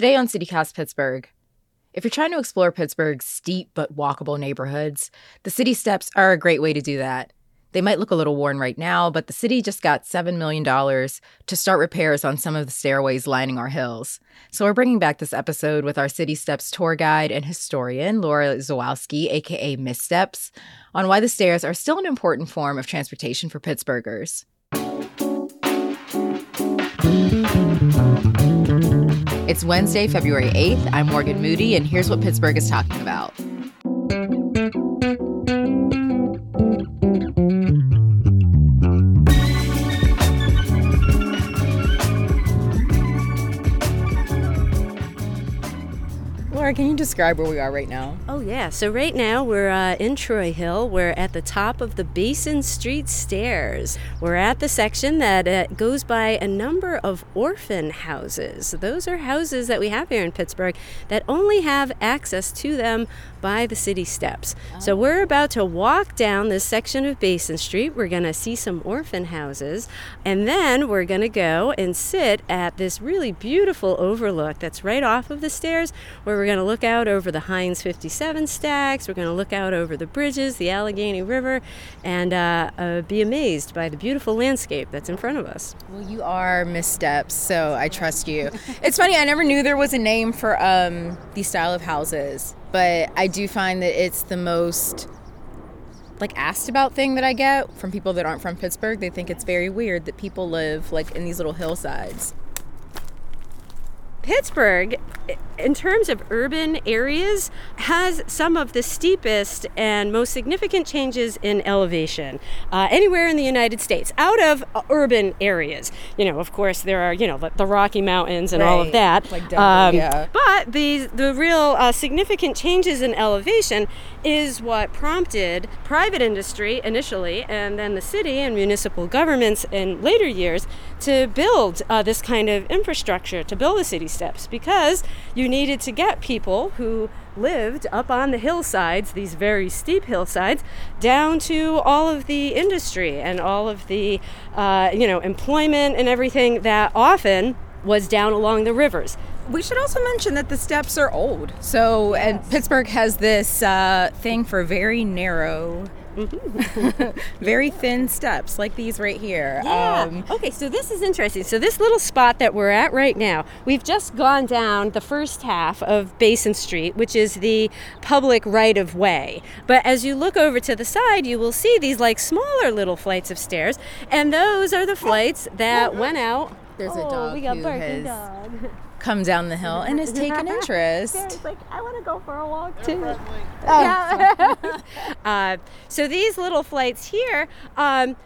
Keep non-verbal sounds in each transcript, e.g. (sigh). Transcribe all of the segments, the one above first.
Today on CityCast Pittsburgh, if you're trying to explore Pittsburgh's steep but walkable neighborhoods, the city steps are a great way to do that. They might look a little worn right now, but the city just got $7 million to start repairs on some of the stairways lining our hills. So we're bringing back this episode with our City Steps tour guide and historian, Laura Zawalski, aka Mis.Steps, on why the stairs are still an important form of transportation for Pittsburghers. It's Wednesday, February 8th. I'm Morgan Moody, and here's what Pittsburgh is talking about. Laura, can you describe where we are right now? Oh, yeah. So, right now we're uh, in Troy Hill. We're at the top of the Basin Street stairs. We're at the section that uh, goes by a number of orphan houses. Those are houses that we have here in Pittsburgh that only have access to them by the city steps. Oh. So, we're about to walk down this section of Basin Street. We're going to see some orphan houses, and then we're going to go and sit at this really beautiful overlook that's right off of the stairs where we're going to look out over the Heinz 57 stacks. We're going to look out over the bridges, the Allegheny River, and uh, uh, be amazed by the beautiful landscape that's in front of us. Well, you are missteps, so I trust you. (laughs) it's funny, I never knew there was a name for um, these style of houses, but I do find that it's the most like asked about thing that I get from people that aren't from Pittsburgh. They think it's very weird that people live like in these little hillsides. Pittsburgh, in terms of urban areas, has some of the steepest and most significant changes in elevation uh, anywhere in the United States out of uh, urban areas. You know, of course, there are, you know, the, the Rocky Mountains and right. all of that. Like Denver, um, yeah. But the, the real uh, significant changes in elevation is what prompted private industry initially, and then the city and municipal governments in later years to build uh, this kind of infrastructure, to build the city steps, because you needed to get people who lived up on the hillsides, these very steep hillsides, down to all of the industry and all of the, uh, you know, employment and everything that often was down along the rivers. We should also mention that the steps are old. So, yes. and Pittsburgh has this uh, thing for very narrow (laughs) Very thin steps like these right here. Yeah. Um, okay, so this is interesting. So this little spot that we're at right now, we've just gone down the first half of Basin Street, which is the public right of way. But as you look over to the side, you will see these like smaller little flights of stairs, and those are the flights that went out. There's a oh, dog. We got who barking has... dog (laughs) come down the hill and has taken (laughs) interest. It's like, I want to go for a walk too. Oh. Yeah. (laughs) (laughs) uh, so these little flights here, um,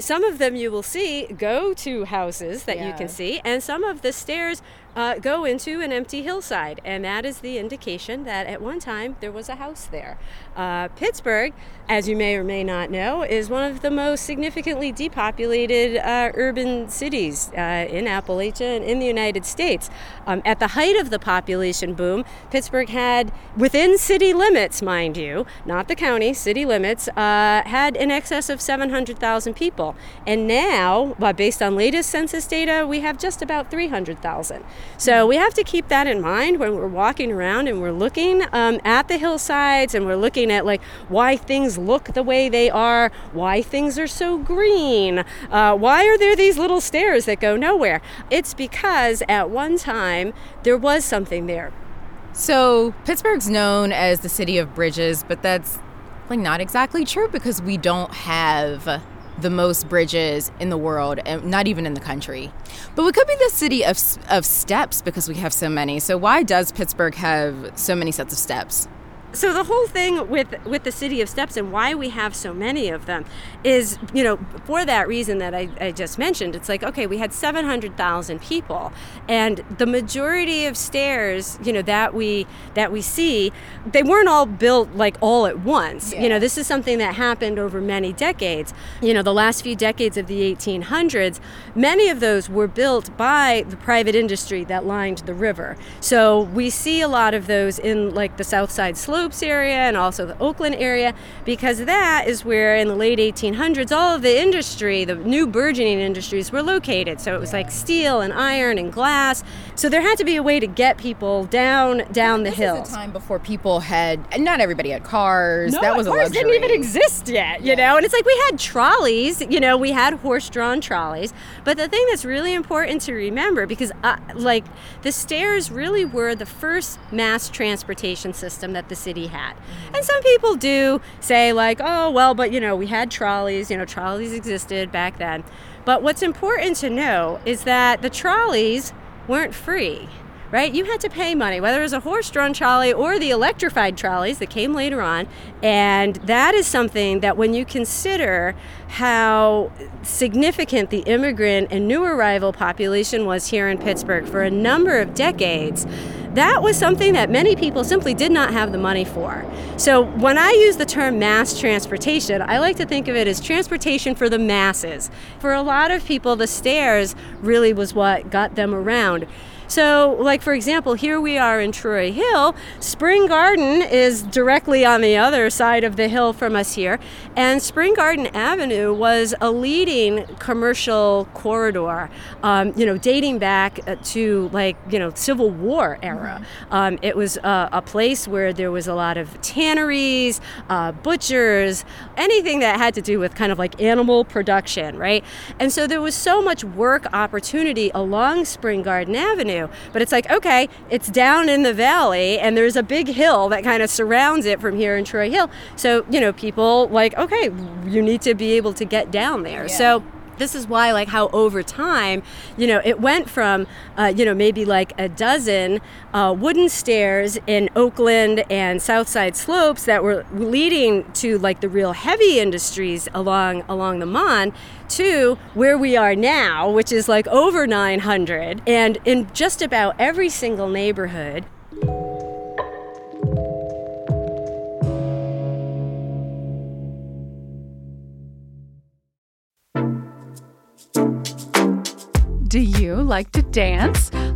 some of them you will see go to houses that yeah. you can see, and some of the stairs uh, go into an empty hillside, and that is the indication that at one time there was a house there. Uh, Pittsburgh, as you may or may not know, is one of the most significantly depopulated uh, urban cities uh, in Appalachia and in the United States. Um, at the height of the population boom, Pittsburgh had, within city limits, mind you, not the county, city limits, uh, had in excess of 700,000 people. And now, based on latest census data, we have just about 300,000. So we have to keep that in mind when we're walking around and we're looking um, at the hillsides and we're looking at like why things look the way they are, why things are so green, uh, why are there these little stairs that go nowhere? It's because at one time there was something there. So Pittsburgh's known as the city of bridges, but that's like not exactly true because we don't have the most bridges in the world, and not even in the country. But we could be the city of, of steps because we have so many. So, why does Pittsburgh have so many sets of steps? So the whole thing with with the city of steps and why we have so many of them is you know for that reason that I, I just mentioned. It's like okay we had 700,000 people and the majority of stairs you know that we that we see they weren't all built like all at once. Yeah. you know this is something that happened over many decades. You know the last few decades of the 1800s many of those were built by the private industry that lined the river. So we see a lot of those in like the south side slope Slopes area and also the Oakland area, because that is where in the late 1800s all of the industry, the new burgeoning industries, were located. So it was like steel and iron and glass. So there had to be a way to get people down down the hill. This is a time before people had, not everybody had cars. No, that was cars didn't even exist yet, you yeah. know. And it's like we had trolleys, you know, we had horse-drawn trolleys. But the thing that's really important to remember, because uh, like the stairs really were the first mass transportation system that the city. And some people do say, like, oh, well, but you know, we had trolleys, you know, trolleys existed back then. But what's important to know is that the trolleys weren't free right? You had to pay money, whether it was a horse drawn trolley or the electrified trolleys that came later on. And that is something that, when you consider how significant the immigrant and new arrival population was here in Pittsburgh for a number of decades, that was something that many people simply did not have the money for. So when I use the term mass transportation, I like to think of it as transportation for the masses. For a lot of people, the stairs really was what got them around. So, like for example, here we are in Troy Hill. Spring Garden is directly on the other side of the hill from us here, and Spring Garden Avenue was a leading commercial corridor. Um, you know, dating back uh, to like you know Civil War era. Mm-hmm. Um, it was a, a, place where there was a lot of tanneries, uh, butchers, anything that had to do with kind of like animal production, right? And so there was so much work opportunity along Spring Garden Avenue but it's like, okay, it's down in the valley and there's a big hill that kind of surrounds it from here in Troy Hill. So, you know, people like, okay, you need to be able to get down there. Yeah. So, this is why like how over time you know it went from uh, you know maybe like a dozen uh, wooden stairs in oakland and southside slopes that were leading to like the real heavy industries along along the mon to where we are now which is like over 900 and in just about every single neighborhood Do you like to dance?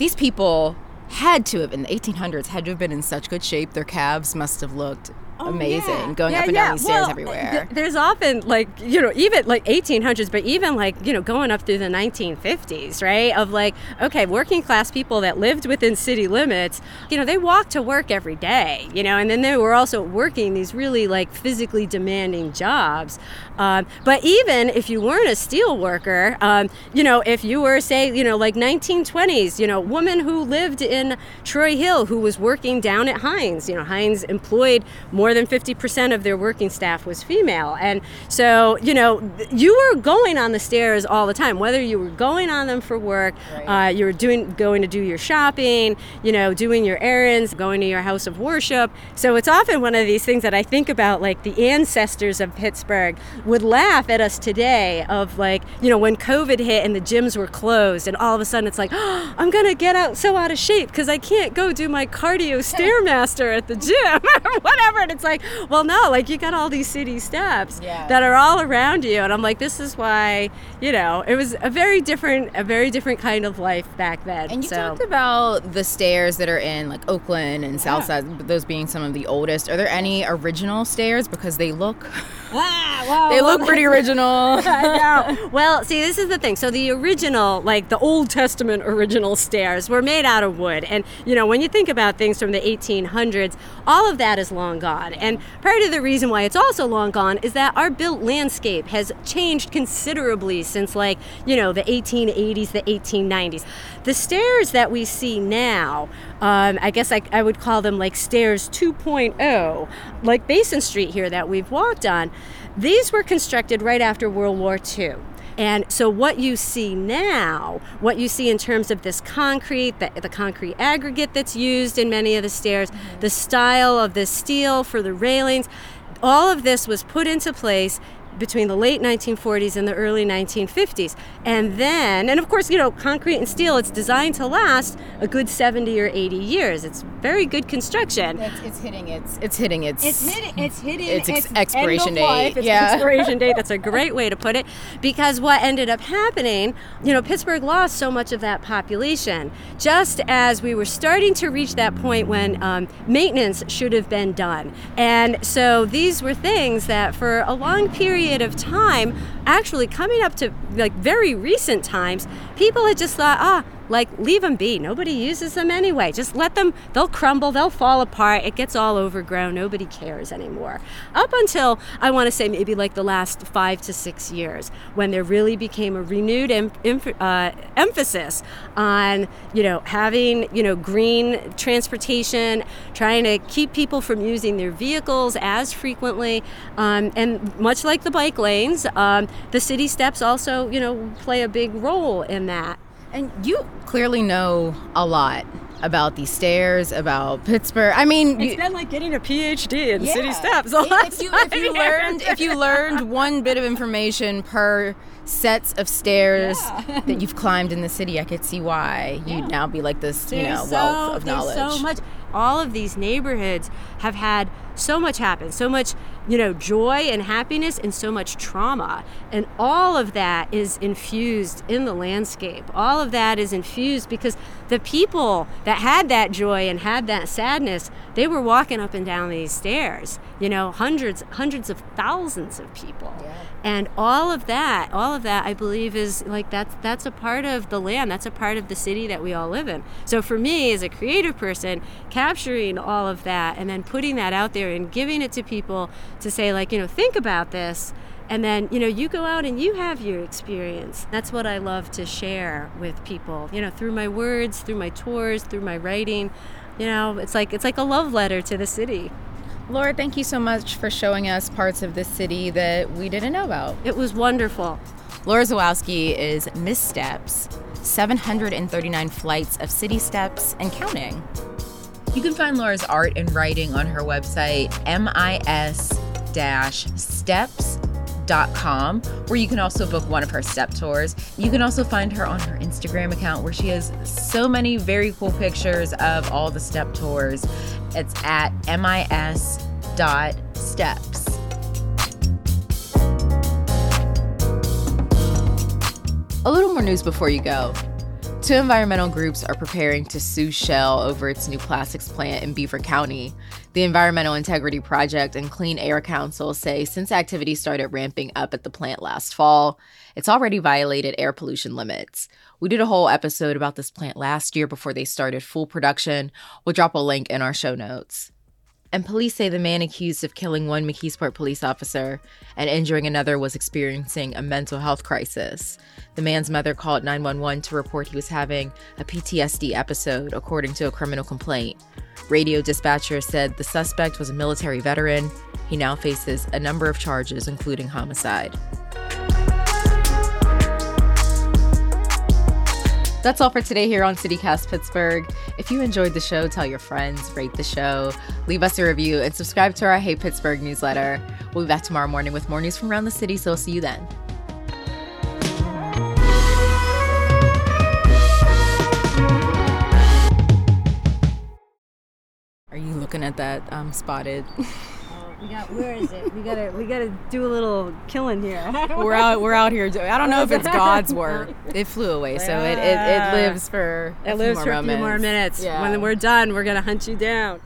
These people had to have in the 1800s had to have been in such good shape. Their calves must have looked oh, amazing yeah. going yeah, up and yeah. down these well, stairs everywhere. Th- there's often like you know even like 1800s, but even like you know going up through the 1950s, right? Of like okay, working class people that lived within city limits, you know, they walked to work every day, you know, and then they were also working these really like physically demanding jobs. Um, but even if you weren't a steel worker, um, you know, if you were say you know like 1920s, you know, woman who lived in Troy Hill who was working down at Heinz, you know, Heinz employed more more than 50% of their working staff was female. And so, you know, you were going on the stairs all the time, whether you were going on them for work, right. uh, you were doing going to do your shopping, you know, doing your errands, going to your house of worship. So it's often one of these things that I think about, like the ancestors of Pittsburgh would laugh at us today of like, you know, when COVID hit and the gyms were closed, and all of a sudden it's like, oh, (gasps) I'm gonna get out so out of shape because I can't go do my cardio (laughs) stairmaster at the gym (laughs) or whatever. And it's like, well, no, like you got all these city steps yeah. that are all around you, and I'm like, this is why, you know, it was a very different, a very different kind of life back then. And you so. talked about the stairs that are in like Oakland and yeah. Southside, those being some of the oldest. Are there any original stairs because they look? Ah, well, they look pretty original. (laughs) I know. (laughs) Well, see, this is the thing. So the original, like the Old Testament original stairs, were made out of wood, and you know when you think about things from the 1800s, all of that is long gone. And part of the reason why it's also long gone is that our built landscape has changed considerably since like you know the 1880s, the 1890s. The stairs that we see now, um, I guess I, I would call them like stairs 2.0, like Basin Street here that we've walked on. These were constructed right after World War II. And so, what you see now, what you see in terms of this concrete, the, the concrete aggregate that's used in many of the stairs, mm-hmm. the style of the steel for the railings, all of this was put into place between the late 1940s and the early 1950s. And then, and of course, you know, concrete and steel, it's designed to last a good 70 or 80 years. It's very good construction. It's, it's hitting its, it's hitting its, it's hitting, it's hitting its, its expiration date. It's yeah. expiration date. That's a (laughs) great way to put it. Because what ended up happening, you know, Pittsburgh lost so much of that population. Just as we were starting to reach that point when um, maintenance should have been done. And so these were things that for a long period period of time, actually coming up to like very recent times, people had just thought, ah, like leave them be. Nobody uses them anyway. Just let them they'll crumble they'll fall apart. It gets all overgrown nobody cares anymore. Up until i want to say maybe like the last five to six years when there really became a renewed em- em- uh, emphasis on you know having you know green transportation trying to keep people from using their vehicles as frequently um, and much like the bike lanes um, the city steps also you know play a big role in that and you clearly know a lot about these stairs, about Pittsburgh. I mean, it's you, been like getting a PhD in yeah. city steps. If you, if you learned if you learned (laughs) one bit of information per sets of stairs yeah. that you've climbed in the city, I could see why you'd now be like this, you know, so, wealth of knowledge. so much. All of these neighborhoods have had so much happen, so much, you know, joy and happiness and so much trauma. And all of that is infused in the landscape. All of that is infused because the people that had that joy and had that sadness, they were walking up and down these stairs, you know, hundreds, hundreds of thousands of people. Yeah. And all of that, all of that I believe is like that's that's a part of the land, that's a part of the city that we all live in. So for me as a creative person, capturing all of that and then putting that out there and giving it to people to say like you know think about this. And then you know you go out and you have your experience. That's what i love to share with people you know through my words through my tours through my writing. You know it's like it's like a love letter to the city laura thank you so much for showing us parts of the city that we didn't know about. It was wonderful. Laura zawalsky is miss steps 739 flights of city steps and counting. You can find Laura's art and writing on her website, mis-steps.com, where you can also book one of her step tours. You can also find her on her Instagram account, where she has so many very cool pictures of all the step tours. It's at mis.steps. A little more news before you go. Two environmental groups are preparing to sue Shell over its new plastics plant in Beaver County. The Environmental Integrity Project and Clean Air Council say since activity started ramping up at the plant last fall, it's already violated air pollution limits. We did a whole episode about this plant last year before they started full production. We'll drop a link in our show notes. And police say the man accused of killing one McKeesport police officer and injuring another was experiencing a mental health crisis. The man's mother called 911 to report he was having a PTSD episode, according to a criminal complaint. Radio dispatcher said the suspect was a military veteran. He now faces a number of charges, including homicide. That's all for today here on CityCast Pittsburgh. If you enjoyed the show, tell your friends, rate the show, leave us a review, and subscribe to our Hey Pittsburgh newsletter. We'll be back tomorrow morning with more news from around the city, so I'll see you then. Are you looking at that um, spotted? (laughs) We got where is it? We gotta we gotta do a little killing here. (laughs) we're out we're out here. I don't know if it's God's work. It flew away, so it, it, it lives for it lives for moments. a few more minutes. Yeah. When we're done, we're gonna hunt you down.